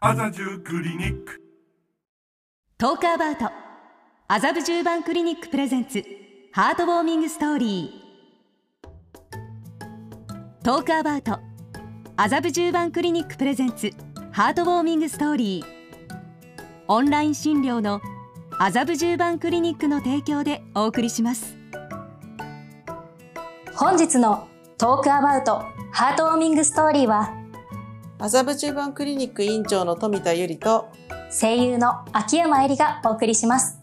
麻布クリニック。 Talk About。麻布十番クリニック presents。Heartwarming Story。Talk About。麻布十番クリニック presents。Heartwarming Story。オンライン診療の麻布十番クリニックの提供でお送りします。本日の Talk About。ハートウォーミングストーリーは麻布十番クリニック院長の富田由里と声優の秋山絵里がお送りします。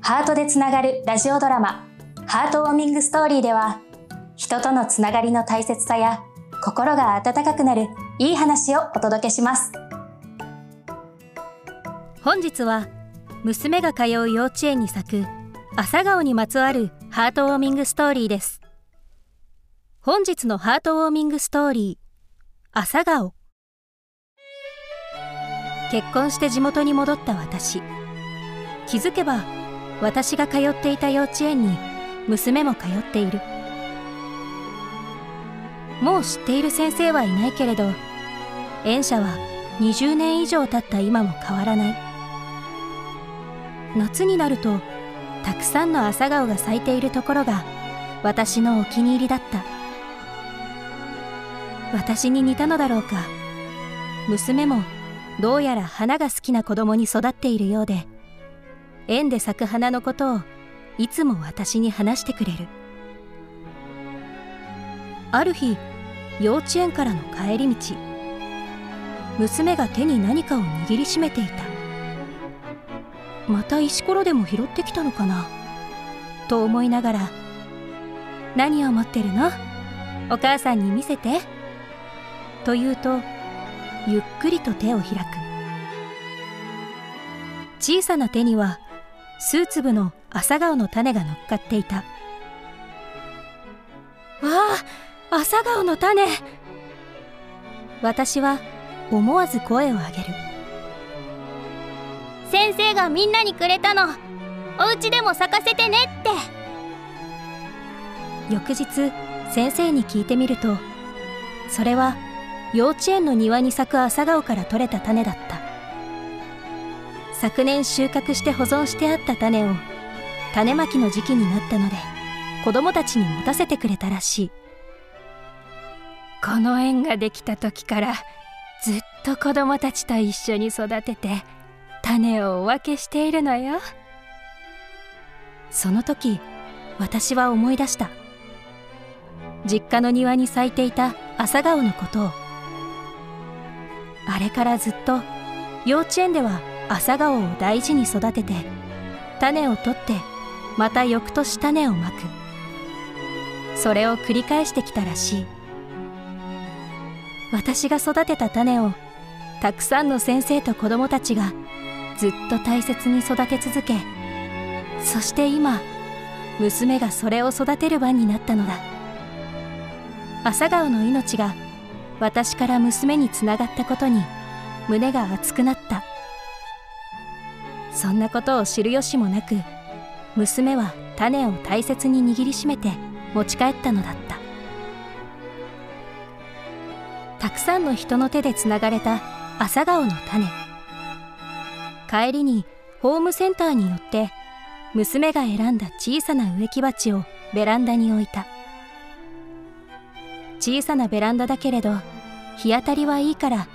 ハートでつながるラジオドラマハートウォーミングストーリーでは人とのつながりの大切さや心が温かくなるいい話をお届けします。本日は娘が通う幼稚園に咲く朝顔にまつわるハートウォーミングストーリーです。本日のハートウォーミングストーリー朝顔。結婚して地元に戻った私。気づけば私が通っていた幼稚園に娘も通っている。もう知っている先生はいないけれど園舎は20年以上経った今も変わらない。夏になるとたくさんの朝顔が咲いているところが私のお気に入りだった。私に似たのだろうか。娘もどうやら花が好きな子供に育っているようで園で咲く花のことをいつも私に話してくれる。ある日幼稚園からの帰り道娘が手に何かを握りしめていた。また石ころでも拾ってきたのかな？と思いながら「何を持ってるの？お母さんに見せて」と言うとゆっくりと手を開く。小さな手には数粒の朝顔の種が乗っかっていた。わあ朝顔の種。私は思わず声を上げる。先生がみんなにくれたの。お家でも咲かせてねって。翌日先生に聞いてみるとそれは幼稚園の庭に咲く朝顔から取れた種だった。昨年収穫して保存してあった種を種まきの時期になったので子供たちに持たせてくれたらしい。この園ができた時からずっと子供たちと一緒に育てて種をお分けしているのよ。その時私は思い出した。実家の庭に咲いていた朝顔のことをあれからずっと幼稚園では朝顔を大事に育てて種を取ってまた翌年種をまく。それを繰り返してきたらしい。私が育てた種をたくさんの先生と子供たちがずっと大切に育て続けそして今娘がそれを育てる番になったのだ。朝顔の命が私から娘につながったことに胸が熱くなった。そんなことを知る由もなく娘は種を大切に握りしめて持ち帰ったのだった。たくさんの人の手でつながれた朝顔の種。帰りにホームセンターに寄って娘が選んだ小さな植木鉢をベランダに置いた。小さなベランダだけれど日当たりはいいから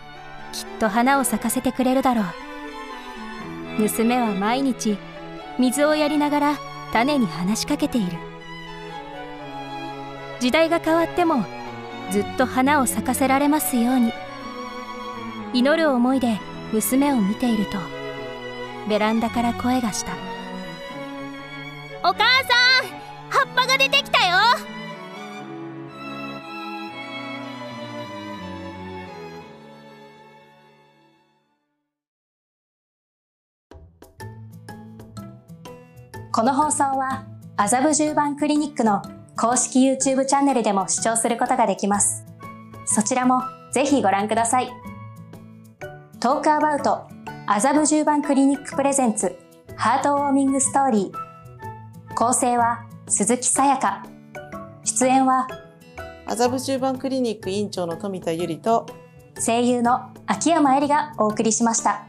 きっと花を咲かせてくれるだろう。娘は毎日水をやりながら種に話しかけている。時代が変わってもずっと花を咲かせられますように。祈る思いで娘を見ているとベランダから声がした。この放送は麻布十番クリニックの公式 YouTube チャンネルでも視聴することができます。そちらもぜひご覧ください。トークアバウト麻布十番クリニックプレゼンツハートウォーミングストーリー構成は鈴木さやか出演は麻布十番クリニック院長の富田由里と声優の秋山絵里がお送りしました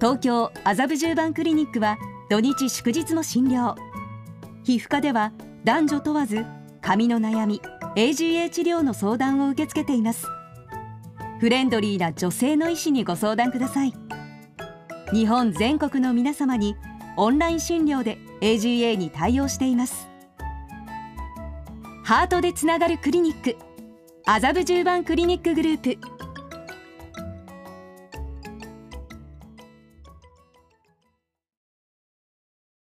東京麻布十番クリニックは土日祝日も診療。皮膚科では男女問わず髪の悩み AGA 治療の相談を受け付けています。フレンドリーな女性の医師にご相談ください。日本全国の皆様にオンライン診療で AGA に対応しています。ハートでつながるクリニック麻布十番クリニックグループ。